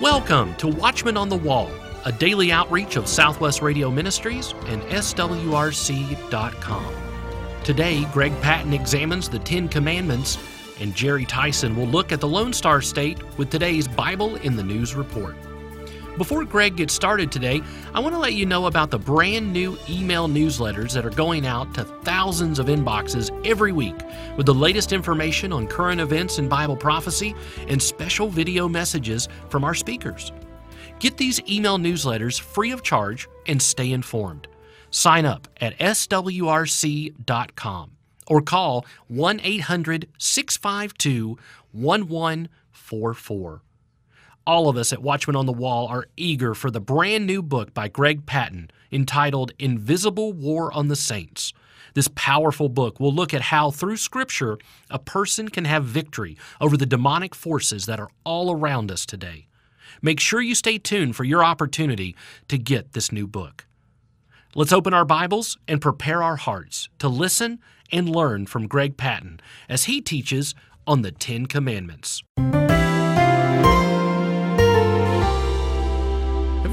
Welcome to Watchman on the Wall, a daily outreach of Southwest Radio Ministries and SWRC.com. Today, Greg Patton examines the Ten Commandments, and Jerry Tyson will look at the Lone Star State with today's Bible in the News report. Before Greg gets started today, I want to let you know about the brand new email newsletters that are going out to thousands of inboxes every week with the latest information on current events in Bible prophecy and special video messages from our speakers. Get these email newsletters free of charge and stay informed. Sign up at swrc.com or call 1 800 652 1144 all of us at Watchman on the Wall are eager for the brand new book by Greg Patton entitled Invisible War on the Saints. This powerful book will look at how, through Scripture, a person can have victory over the demonic forces that are all around us today. Make sure you stay tuned for your opportunity to get this new book. Let's open our Bibles and prepare our hearts to listen and learn from Greg Patton as he teaches on the Ten Commandments.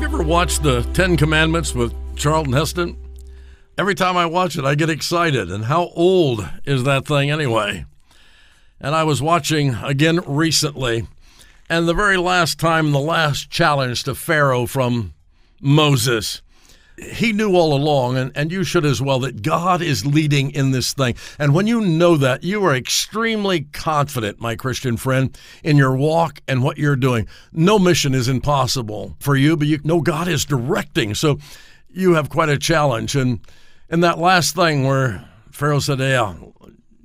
Ever watched the Ten Commandments with Charlton Heston? Every time I watch it, I get excited. And how old is that thing anyway? And I was watching again recently, and the very last time, the last challenge to Pharaoh from Moses he knew all along, and, and you should as well, that God is leading in this thing. And when you know that, you are extremely confident, my Christian friend, in your walk and what you're doing. No mission is impossible for you, but you know God is directing. So you have quite a challenge. And in that last thing where Pharaoh said, Yeah,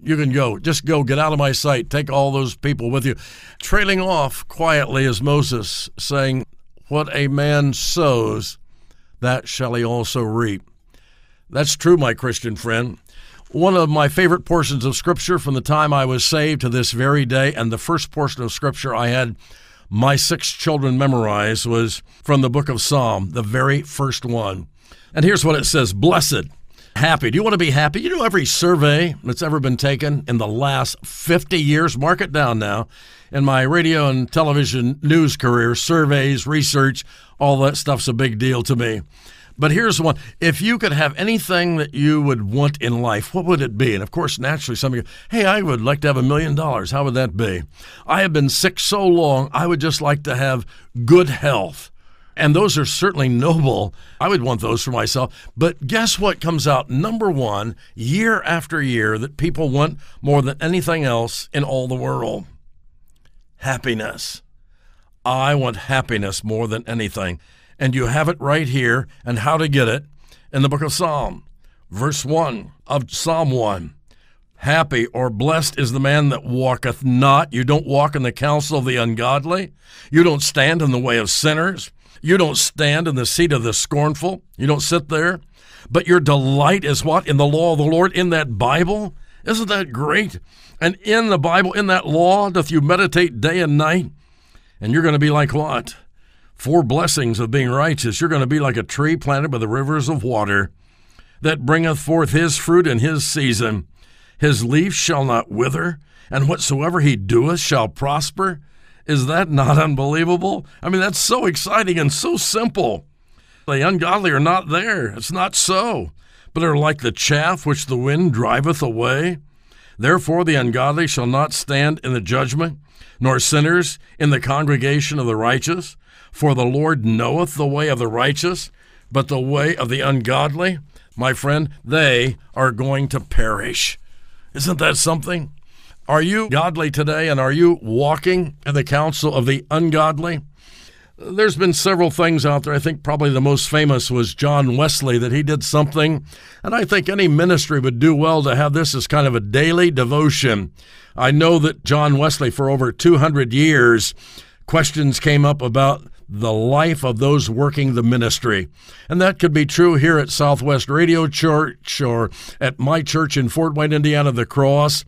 you can go. Just go. Get out of my sight. Take all those people with you. Trailing off quietly as Moses saying, What a man sows, that shall he also reap. That's true, my Christian friend. One of my favorite portions of Scripture from the time I was saved to this very day, and the first portion of Scripture I had my six children memorize was from the book of Psalm, the very first one. And here's what it says Blessed, happy. Do you want to be happy? You know, every survey that's ever been taken in the last 50 years, mark it down now, in my radio and television news career, surveys, research, all that stuff's a big deal to me. But here's one. If you could have anything that you would want in life, what would it be? And of course, naturally, some of you, hey, I would like to have a million dollars. How would that be? I have been sick so long, I would just like to have good health. And those are certainly noble. I would want those for myself. But guess what comes out number one year after year that people want more than anything else in all the world? Happiness. I want happiness more than anything. And you have it right here and how to get it in the book of Psalm, verse 1 of Psalm 1. Happy or blessed is the man that walketh not. You don't walk in the counsel of the ungodly. You don't stand in the way of sinners. You don't stand in the seat of the scornful. You don't sit there. But your delight is what? In the law of the Lord, in that Bible? Isn't that great? And in the Bible, in that law, doth you meditate day and night? And you're going to be like what? Four blessings of being righteous. You're going to be like a tree planted by the rivers of water that bringeth forth his fruit in his season. His leaf shall not wither, and whatsoever he doeth shall prosper. Is that not unbelievable? I mean, that's so exciting and so simple. The ungodly are not there. It's not so, but are like the chaff which the wind driveth away. Therefore, the ungodly shall not stand in the judgment, nor sinners in the congregation of the righteous. For the Lord knoweth the way of the righteous, but the way of the ungodly, my friend, they are going to perish. Isn't that something? Are you godly today and are you walking in the counsel of the ungodly? There's been several things out there. I think probably the most famous was John Wesley, that he did something. And I think any ministry would do well to have this as kind of a daily devotion. I know that John Wesley, for over 200 years, questions came up about the life of those working the ministry. And that could be true here at Southwest Radio Church or at my church in Fort Wayne, Indiana, the Cross.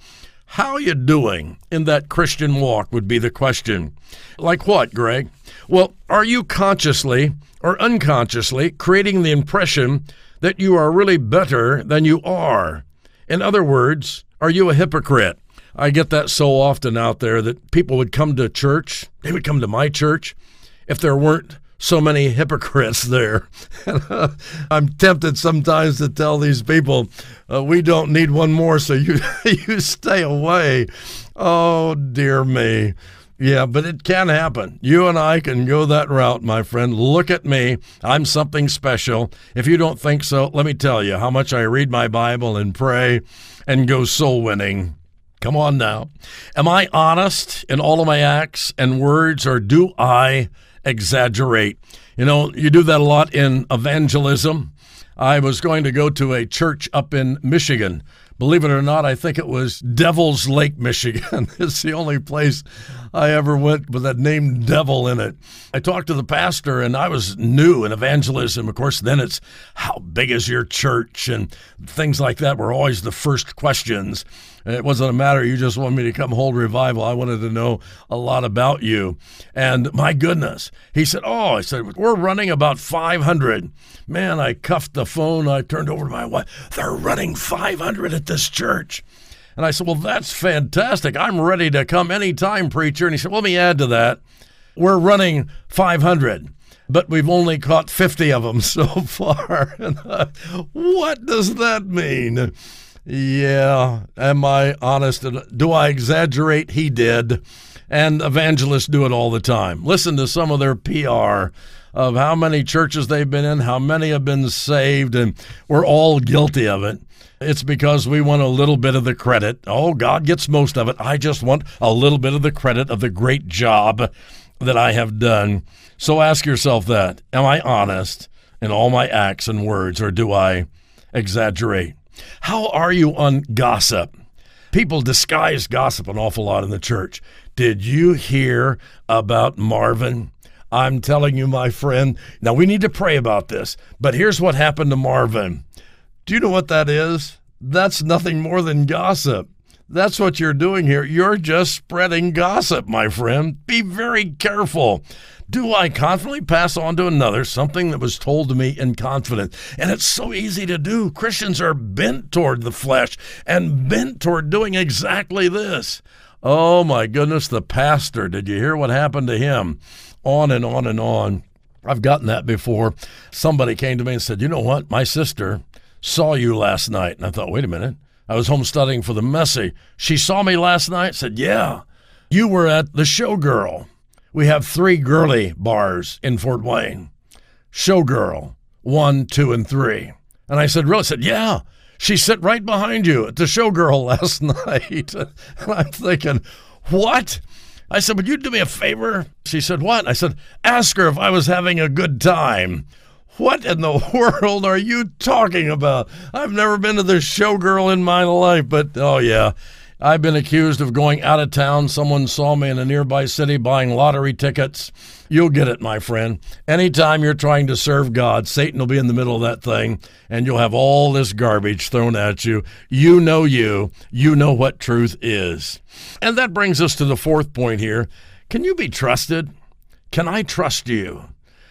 How you doing in that Christian walk would be the question. Like what, Greg? Well, are you consciously or unconsciously creating the impression that you are really better than you are? In other words, are you a hypocrite? I get that so often out there that people would come to church, they would come to my church, if there weren't so many hypocrites there. I'm tempted sometimes to tell these people, uh, we don't need one more, so you you stay away. Oh dear me. Yeah, but it can happen. You and I can go that route, my friend. Look at me. I'm something special. If you don't think so, let me tell you how much I read my Bible and pray and go soul winning. Come on now. Am I honest in all of my acts and words, or do I exaggerate? You know, you do that a lot in evangelism. I was going to go to a church up in Michigan Believe it or not, I think it was Devil's Lake, Michigan. it's the only place I ever went with that name Devil in it. I talked to the pastor, and I was new in evangelism. Of course, then it's how big is your church and things like that were always the first questions. It wasn't a matter you just wanted me to come hold revival. I wanted to know a lot about you. And my goodness, he said, Oh, I said, we're running about 500. Man, I cuffed the phone. I turned over to my wife. They're running 500 at this church. And I said, Well, that's fantastic. I'm ready to come anytime, preacher. And he said, Let me add to that. We're running 500 but we've only caught 50 of them so far. what does that mean? Yeah, am I honest? Do I exaggerate? He did. And evangelists do it all the time. Listen to some of their PR of how many churches they've been in, how many have been saved, and we're all guilty of it. It's because we want a little bit of the credit. Oh, God gets most of it. I just want a little bit of the credit of the great job that I have done. So ask yourself that Am I honest in all my acts and words, or do I exaggerate? How are you on gossip? People disguise gossip an awful lot in the church. Did you hear about Marvin? I'm telling you, my friend. Now, we need to pray about this, but here's what happened to Marvin. Do you know what that is? That's nothing more than gossip. That's what you're doing here. You're just spreading gossip, my friend. Be very careful. Do I confidently pass on to another something that was told to me in confidence? And it's so easy to do. Christians are bent toward the flesh and bent toward doing exactly this. Oh my goodness, the pastor. Did you hear what happened to him? On and on and on. I've gotten that before. Somebody came to me and said, You know what? My sister saw you last night. And I thought, Wait a minute. I was home studying for the messy. She saw me last night, said, Yeah, you were at the showgirl. We have three girly bars in Fort Wayne Showgirl, one, two, and three. And I said, Really? I said, Yeah. She sat right behind you at the showgirl last night. and I'm thinking, What? I said, Would you do me a favor? She said, What? I said, Ask her if I was having a good time. What in the world are you talking about? I've never been to the showgirl in my life, but oh, yeah. I've been accused of going out of town. Someone saw me in a nearby city buying lottery tickets. You'll get it, my friend. Anytime you're trying to serve God, Satan will be in the middle of that thing, and you'll have all this garbage thrown at you. You know you. You know what truth is. And that brings us to the fourth point here. Can you be trusted? Can I trust you?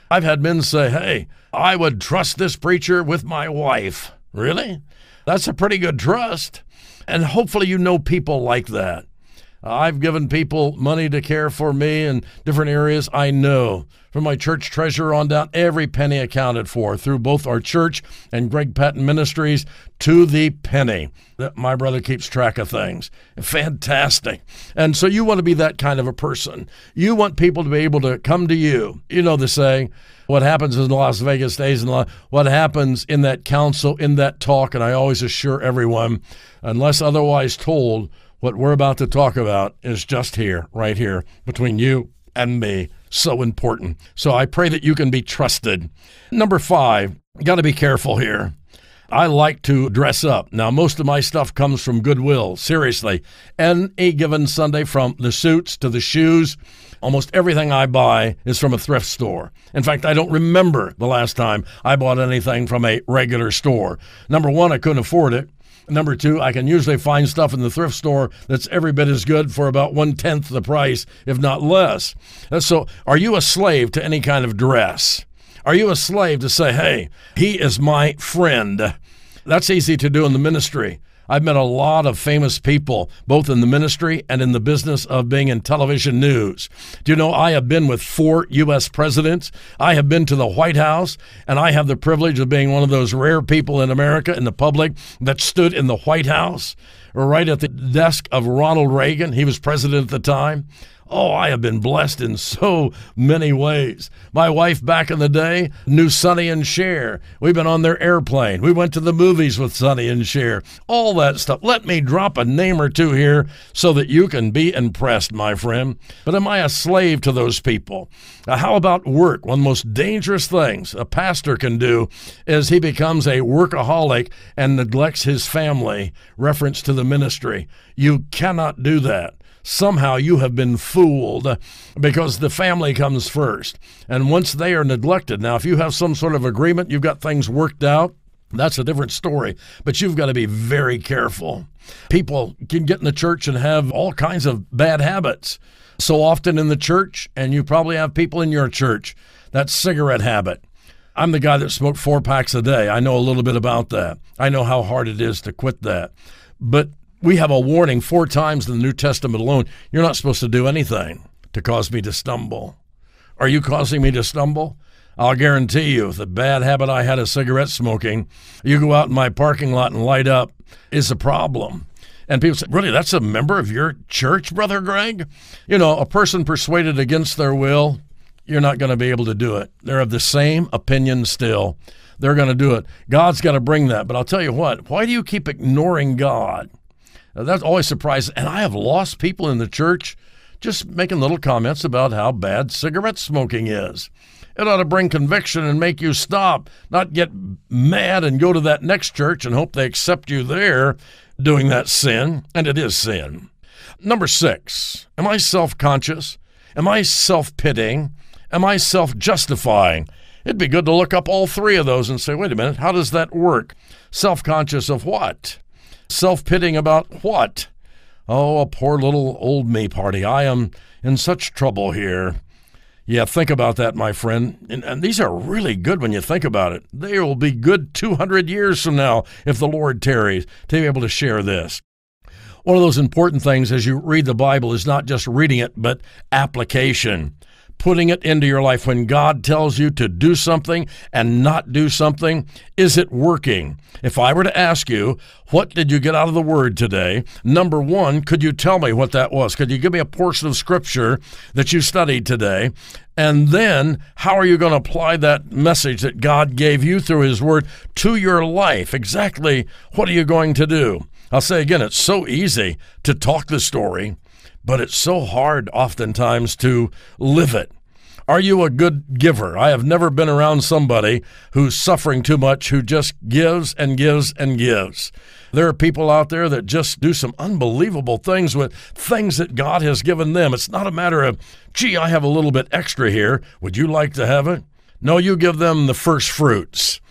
I've had men say, hey, I would trust this preacher with my wife. Really? That's a pretty good trust. And hopefully, you know people like that. I've given people money to care for me in different areas. I know from my church treasurer on down, every penny accounted for through both our church and Greg Patton Ministries to the penny. My brother keeps track of things. Fantastic. And so you want to be that kind of a person. You want people to be able to come to you. You know the saying, what happens in Las Vegas stays in Las what happens in that council, in that talk, and I always assure everyone, unless otherwise told, what we're about to talk about is just here, right here, between you and me. So important. So I pray that you can be trusted. Number five, got to be careful here. I like to dress up. Now, most of my stuff comes from Goodwill, seriously. Any given Sunday, from the suits to the shoes, almost everything I buy is from a thrift store. In fact, I don't remember the last time I bought anything from a regular store. Number one, I couldn't afford it. Number two, I can usually find stuff in the thrift store that's every bit as good for about one tenth the price, if not less. Uh, so, are you a slave to any kind of dress? Are you a slave to say, hey, he is my friend? That's easy to do in the ministry. I've met a lot of famous people, both in the ministry and in the business of being in television news. Do you know I have been with four U.S. presidents? I have been to the White House, and I have the privilege of being one of those rare people in America, in the public, that stood in the White House, right at the desk of Ronald Reagan. He was president at the time. Oh, I have been blessed in so many ways. My wife back in the day knew Sonny and Cher. We've been on their airplane. We went to the movies with Sonny and Cher. All that stuff. Let me drop a name or two here so that you can be impressed, my friend. But am I a slave to those people? Now, how about work? One of the most dangerous things a pastor can do is he becomes a workaholic and neglects his family, reference to the ministry. You cannot do that somehow you have been fooled because the family comes first. And once they are neglected, now, if you have some sort of agreement, you've got things worked out, that's a different story. But you've got to be very careful. People can get in the church and have all kinds of bad habits. So often in the church, and you probably have people in your church, that cigarette habit. I'm the guy that smoked four packs a day. I know a little bit about that. I know how hard it is to quit that. But we have a warning four times in the New Testament alone. You're not supposed to do anything to cause me to stumble. Are you causing me to stumble? I'll guarantee you, if the bad habit I had of cigarette smoking, you go out in my parking lot and light up, is a problem. And people say, Really, that's a member of your church, Brother Greg? You know, a person persuaded against their will, you're not going to be able to do it. They're of the same opinion still. They're going to do it. God's got to bring that. But I'll tell you what, why do you keep ignoring God? Uh, that's always surprising. And I have lost people in the church just making little comments about how bad cigarette smoking is. It ought to bring conviction and make you stop, not get mad and go to that next church and hope they accept you there doing that sin. And it is sin. Number six, am I self conscious? Am I self pitying? Am I self justifying? It'd be good to look up all three of those and say, wait a minute, how does that work? Self conscious of what? Self pitying about what? Oh, a poor little old me party. I am in such trouble here. Yeah, think about that, my friend. And, and, these are really good when you think about it. They will be good 200 years from now if the Lord tarries to be able to share this. One of those important things as you read the Bible is not just reading it, but application putting it into your life. When God tells you to do something and not do something, is it working? If I were to ask you, what did you get out of the word today? Number one, could you tell me what that was? Could you give me a portion of scripture that you studied today? And then, how are you going to apply that message that God gave you through His Word to your life? Exactly what are you going to do? I'll say again, it's so easy to talk the story but it's so hard oftentimes to live it. Are you a good giver? I have never been around somebody who's suffering too much who just gives and gives and gives. There are people out there that just do some unbelievable things with things that God has given them. It's not a matter of, gee, I have a little bit extra here. Would you like to have it? No, you give them the first fruits.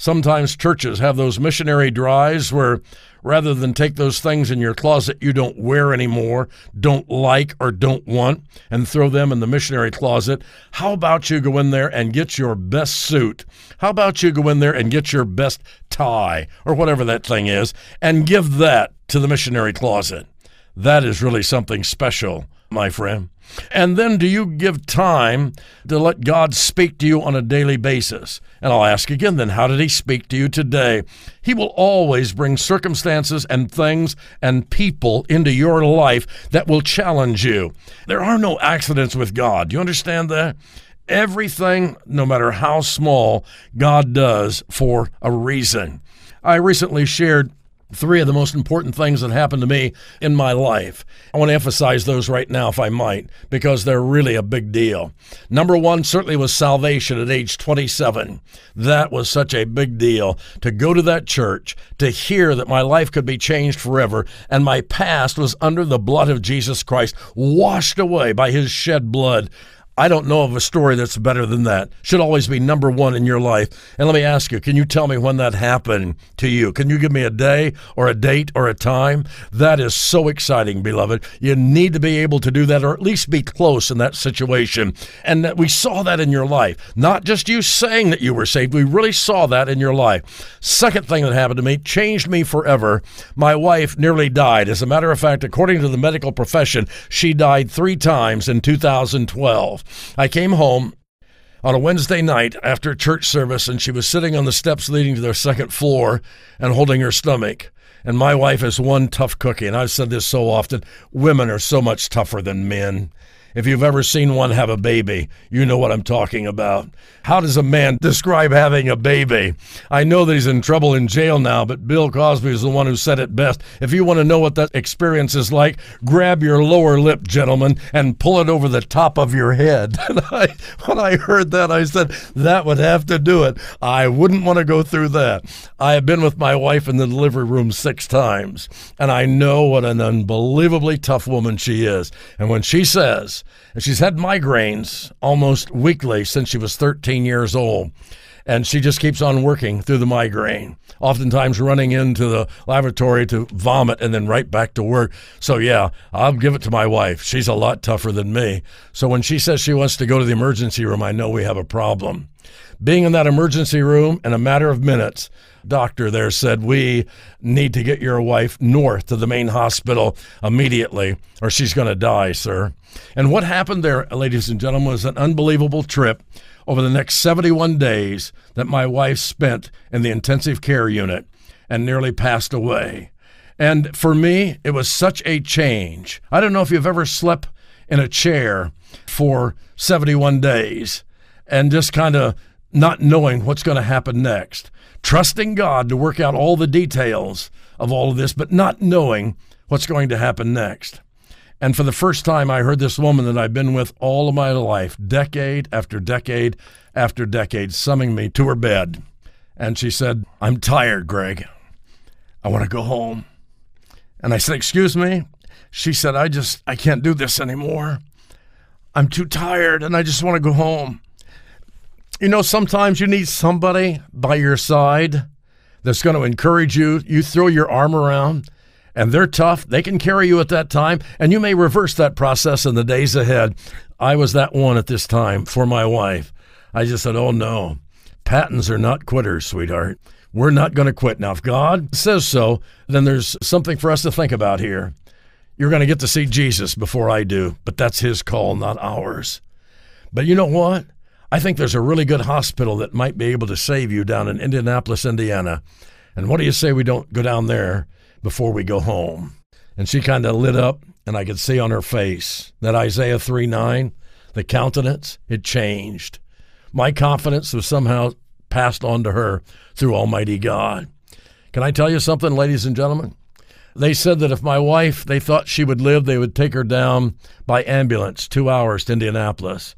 Sometimes churches have those missionary drives where rather than take those things in your closet you don't wear anymore, don't like, or don't want, and throw them in the missionary closet, how about you go in there and get your best suit? How about you go in there and get your best tie, or whatever that thing is, and give that to the missionary closet? That is really something special, my friend. And then do you give time to let God speak to you on a daily basis? And I'll ask again then, how did He speak to you today? He will always bring circumstances and things and people into your life that will challenge you. There are no accidents with God. Do you understand that? Everything, no matter how small, God does for a reason. I recently shared three of the most important things that happened to me in my life. I want to emphasize those right now, if I might, because they're really a big deal. Number one certainly was salvation at age 27. That was such a big deal to go to that church, to hear that my life could be changed forever, and my past was under the blood of Jesus Christ, washed away by his shed blood. I don't know of a story that's better than that. Should always be number one in your life. And let me ask you, can you tell me when that happened to you? Can you give me a day or a date or a time? That is so exciting, beloved. You need to be able to do that or at least be close in that situation. And we saw that in your life. Not just you saying that you were saved, we really saw that in your life. Second thing that happened to me changed me forever. My wife nearly died. As a matter of fact, according to the medical profession, she died three times in 2012. I came home on a Wednesday night after church service, and she was sitting on the steps leading to their second floor and holding her stomach. And my wife is one tough cookie, and I've said this so often women are so much tougher than men. If you've ever seen one have a baby, you know what I'm talking about. How does a man describe having a baby? I know that he's in trouble in jail now, but Bill Cosby is the one who said it best. If you want to know what that experience is like, grab your lower lip, gentlemen, and pull it over the top of your head. And I, when I heard that, I said, that would have to do it. I wouldn't want to go through that. I have been with my wife in the delivery room six times, and I know what an unbelievably tough woman she is. And when she says, and she's had migraines almost weekly since she was 13 years old. And she just keeps on working through the migraine, oftentimes running into the lavatory to vomit and then right back to work. So, yeah, I'll give it to my wife. She's a lot tougher than me. So, when she says she wants to go to the emergency room, I know we have a problem. Being in that emergency room in a matter of minutes, doctor there said, We need to get your wife north to the main hospital immediately, or she's going to die, sir. And what happened there, ladies and gentlemen, was an unbelievable trip over the next 71 days that my wife spent in the intensive care unit and nearly passed away. And for me, it was such a change. I don't know if you've ever slept in a chair for 71 days and just kind of not knowing what's going to happen next, trusting God to work out all the details of all of this, but not knowing what's going to happen next. And for the first time, I heard this woman that I've been with all of my life, decade after decade after decade, summing me to her bed. And she said, I'm tired, Greg. I want to go home. And I said, Excuse me? She said, I just, I can't do this anymore. I'm too tired and I just want to go home. You know, sometimes you need somebody by your side that's going to encourage you. You throw your arm around and they're tough. They can carry you at that time, and you may reverse that process in the days ahead. I was that one at this time for my wife. I just said, oh no, Pattons are not quitters, sweetheart. We're not going to quit. Now, if God says so, then there's something for us to think about here. You're going to get to see Jesus before I do, but that's his call, not ours. But you know what? I think there's a really good hospital that might be able to save you down in Indianapolis, Indiana. And what do you say we don't go down there before we go home? And she kind of lit up, and I could see on her face that Isaiah 3 9, the countenance, it changed. My confidence was somehow passed on to her through Almighty God. Can I tell you something, ladies and gentlemen? They said that if my wife, they thought she would live, they would take her down by ambulance two hours to Indianapolis.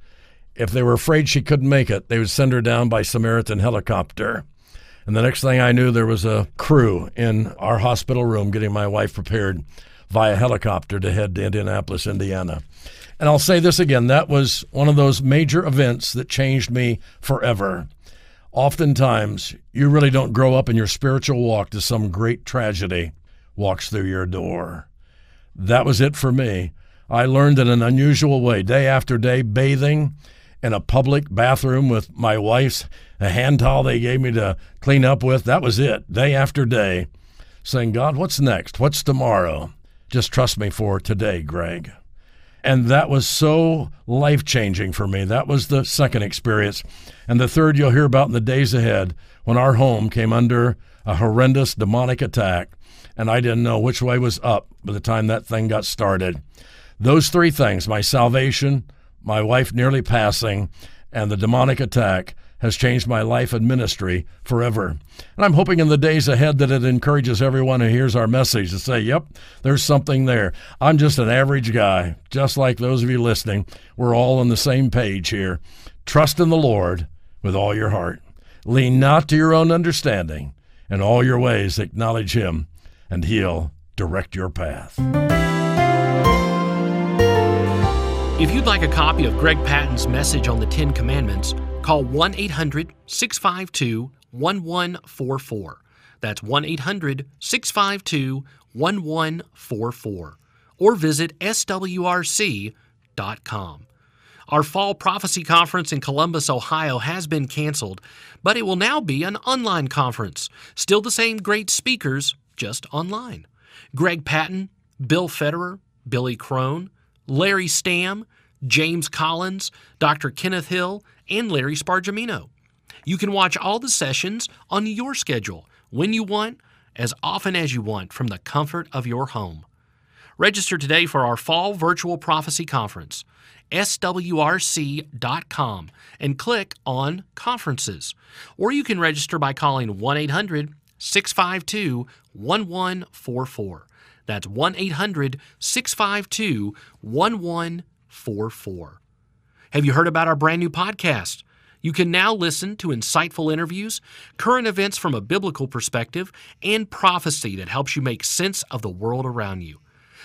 If they were afraid she couldn't make it, they would send her down by Samaritan helicopter. And the next thing I knew, there was a crew in our hospital room getting my wife prepared via helicopter to head to Indianapolis, Indiana. And I'll say this again that was one of those major events that changed me forever. Oftentimes, you really don't grow up in your spiritual walk to some great tragedy walks through your door. That was it for me. I learned in an unusual way, day after day, bathing in a public bathroom with my wife's a hand towel they gave me to clean up with. That was it, day after day, saying, God, what's next? What's tomorrow? Just trust me for today, Greg. And that was so life changing for me. That was the second experience. And the third you'll hear about in the days ahead when our home came under a horrendous demonic attack. And I didn't know which way was up by the time that thing got started. Those three things my salvation, my wife nearly passing, and the demonic attack has changed my life and ministry forever. And I'm hoping in the days ahead that it encourages everyone who hears our message to say, yep, there's something there. I'm just an average guy, just like those of you listening. We're all on the same page here. Trust in the Lord with all your heart. Lean not to your own understanding. In all your ways, acknowledge Him, and He'll direct your path. If you'd like a copy of Greg Patton's message on the Ten Commandments, call 1 800 652 1144. That's 1 800 652 1144. Or visit swrc.com. Our fall prophecy conference in Columbus, Ohio has been canceled, but it will now be an online conference. Still the same great speakers, just online. Greg Patton, Bill Federer, Billy Crone, Larry Stamm, James Collins, Dr. Kenneth Hill, and Larry Spargimino. You can watch all the sessions on your schedule, when you want, as often as you want, from the comfort of your home. Register today for our Fall Virtual Prophecy Conference, swrc.com, and click on Conferences. Or you can register by calling 1 800 652 1144. That's 1 800 652 1144. Have you heard about our brand new podcast? You can now listen to insightful interviews, current events from a biblical perspective, and prophecy that helps you make sense of the world around you.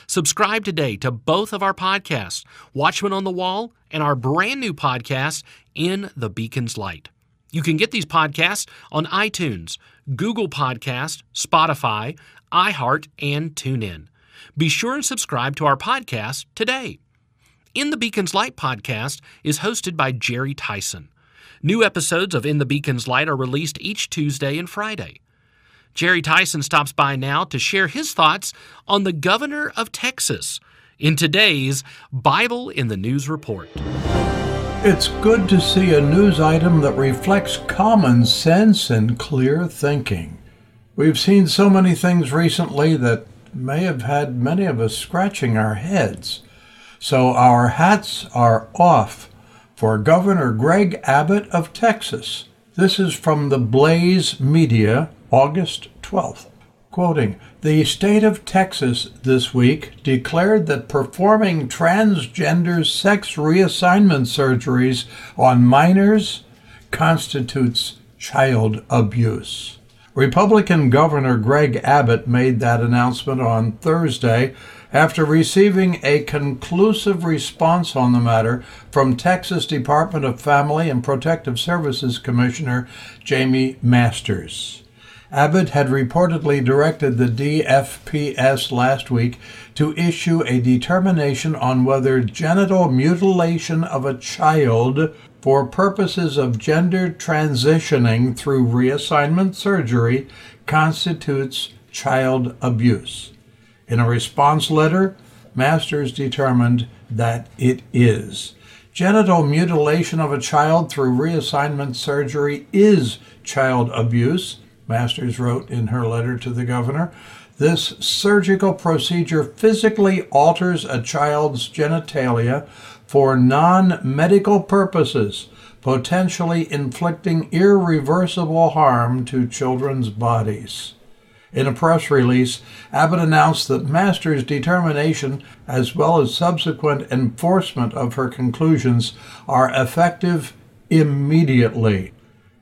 Subscribe today to both of our podcasts, Watchman on the Wall and our brand new podcast, In the Beacon's Light. You can get these podcasts on iTunes, Google Podcast, Spotify, iHeart, and TuneIn. Be sure and subscribe to our podcast today. In the Beacon's Light podcast is hosted by Jerry Tyson. New episodes of In the Beacon's Light are released each Tuesday and Friday. Jerry Tyson stops by now to share his thoughts on the governor of Texas in today's Bible in the News report. It's good to see a news item that reflects common sense and clear thinking. We've seen so many things recently that may have had many of us scratching our heads. So our hats are off for Governor Greg Abbott of Texas. This is from the Blaze Media, August 12th. Quoting, the state of Texas this week declared that performing transgender sex reassignment surgeries on minors constitutes child abuse. Republican Governor Greg Abbott made that announcement on Thursday after receiving a conclusive response on the matter from Texas Department of Family and Protective Services Commissioner Jamie Masters. Abbott had reportedly directed the DFPS last week to issue a determination on whether genital mutilation of a child for purposes of gender transitioning through reassignment surgery constitutes child abuse. In a response letter, Masters determined that it is. Genital mutilation of a child through reassignment surgery is child abuse Masters wrote in her letter to the governor. This surgical procedure physically alters a child's genitalia for non medical purposes, potentially inflicting irreversible harm to children's bodies. In a press release, Abbott announced that Masters' determination, as well as subsequent enforcement of her conclusions, are effective immediately.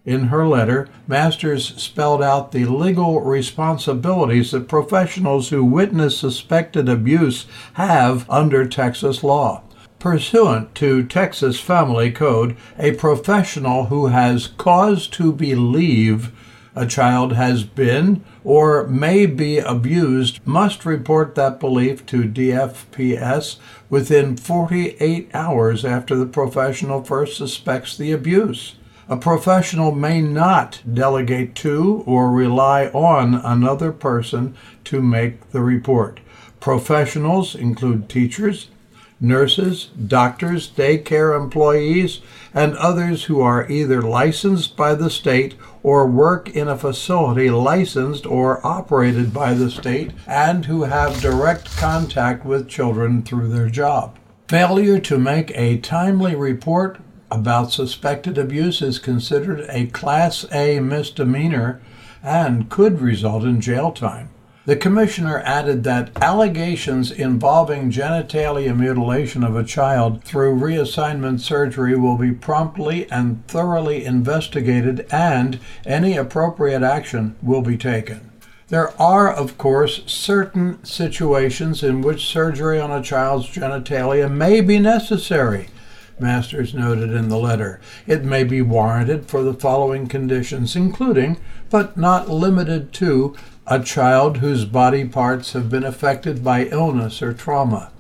In her letter, Masters spelled out the legal responsibilities that professionals who witness suspected abuse have under Texas law. Pursuant to Texas Family Code, a professional who has cause to believe a child has been or may be abused must report that belief to DFPS within 48 hours after the professional first suspects the abuse. A professional may not delegate to or rely on another person to make the report. Professionals include teachers, nurses, doctors, daycare employees, and others who are either licensed by the state or work in a facility licensed or operated by the state and who have direct contact with children through their job. Failure to make a timely report about suspected abuse is considered a Class A misdemeanor and could result in jail time. The commissioner added that allegations involving genitalia mutilation of a child through reassignment surgery will be promptly and thoroughly investigated and any appropriate action will be taken. There are, of course, certain situations in which surgery on a child's genitalia may be necessary, Masters noted in the letter. It may be warranted for the following conditions, including, but not limited to, a child whose body parts have been affected by illness or trauma,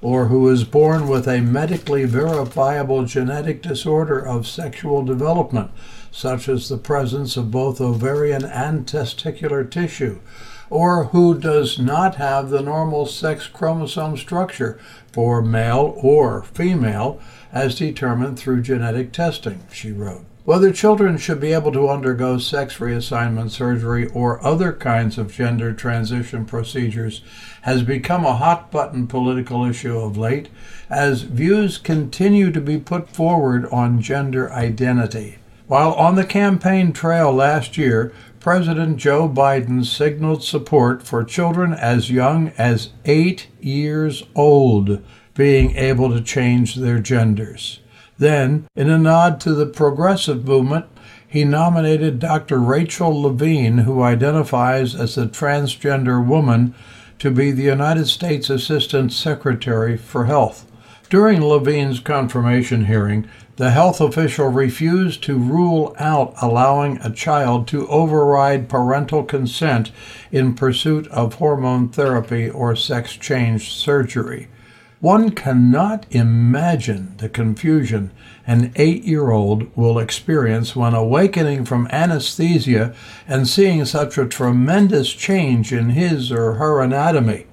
or who is born with a medically verifiable genetic disorder of sexual development, such as the presence of both ovarian and testicular tissue, or who does not have the normal sex chromosome structure for male or female as determined through genetic testing, she wrote. Whether children should be able to undergo sex reassignment surgery or other kinds of gender transition procedures has become a hot button political issue of late as views continue to be put forward on gender identity. While on the campaign trail last year, President Joe Biden signaled support for children as young as eight years old being able to change their genders. Then, in a nod to the progressive movement, he nominated Dr. Rachel Levine, who identifies as a transgender woman, to be the United States Assistant Secretary for Health. During Levine's confirmation hearing, the health official refused to rule out allowing a child to override parental consent in pursuit of hormone therapy or sex change surgery. One cannot imagine the confusion an eight year old will experience when awakening from anesthesia and seeing such a tremendous change in his or her anatomy.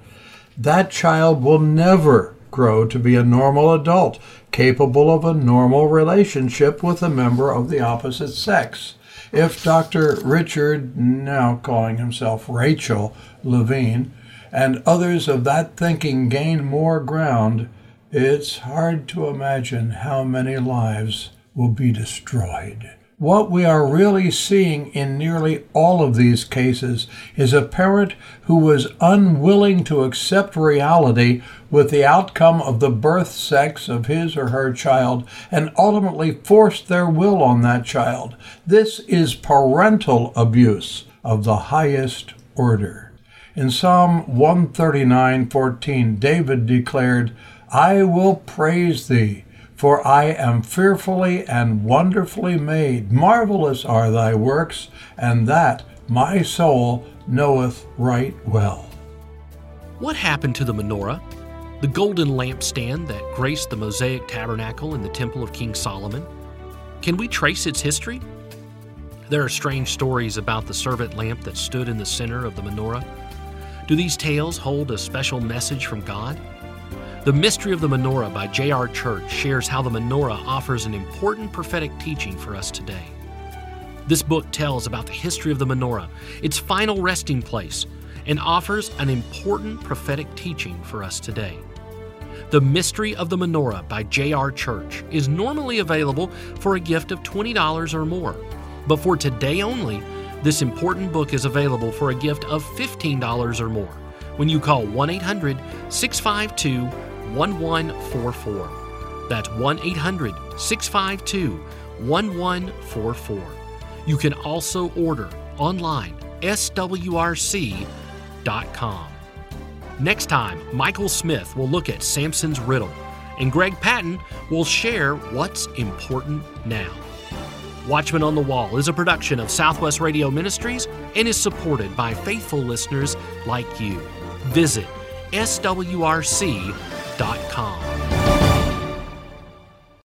That child will never grow to be a normal adult, capable of a normal relationship with a member of the opposite sex. If Dr. Richard, now calling himself Rachel Levine, and others of that thinking gain more ground, it's hard to imagine how many lives will be destroyed. What we are really seeing in nearly all of these cases is a parent who was unwilling to accept reality with the outcome of the birth sex of his or her child and ultimately forced their will on that child. This is parental abuse of the highest order. In Psalm 139:14, David declared, "I will praise thee, for I am fearfully and wonderfully made. Marvelous are thy works, and that my soul knoweth right well." What happened to the menorah, the golden lampstand that graced the Mosaic tabernacle in the Temple of King Solomon? Can we trace its history? There are strange stories about the servant lamp that stood in the center of the menorah. Do these tales hold a special message from God? The Mystery of the Menorah by J.R. Church shares how the menorah offers an important prophetic teaching for us today. This book tells about the history of the menorah, its final resting place, and offers an important prophetic teaching for us today. The Mystery of the Menorah by J.R. Church is normally available for a gift of $20 or more, but for today only, this important book is available for a gift of $15 or more when you call 1 800 652 1144. That's 1 800 652 1144. You can also order online swrc.com. Next time, Michael Smith will look at Samson's riddle, and Greg Patton will share what's important now. Watchman on the Wall is a production of Southwest Radio Ministries and is supported by faithful listeners like you. Visit swrc.com www.thebrandingcoach.com.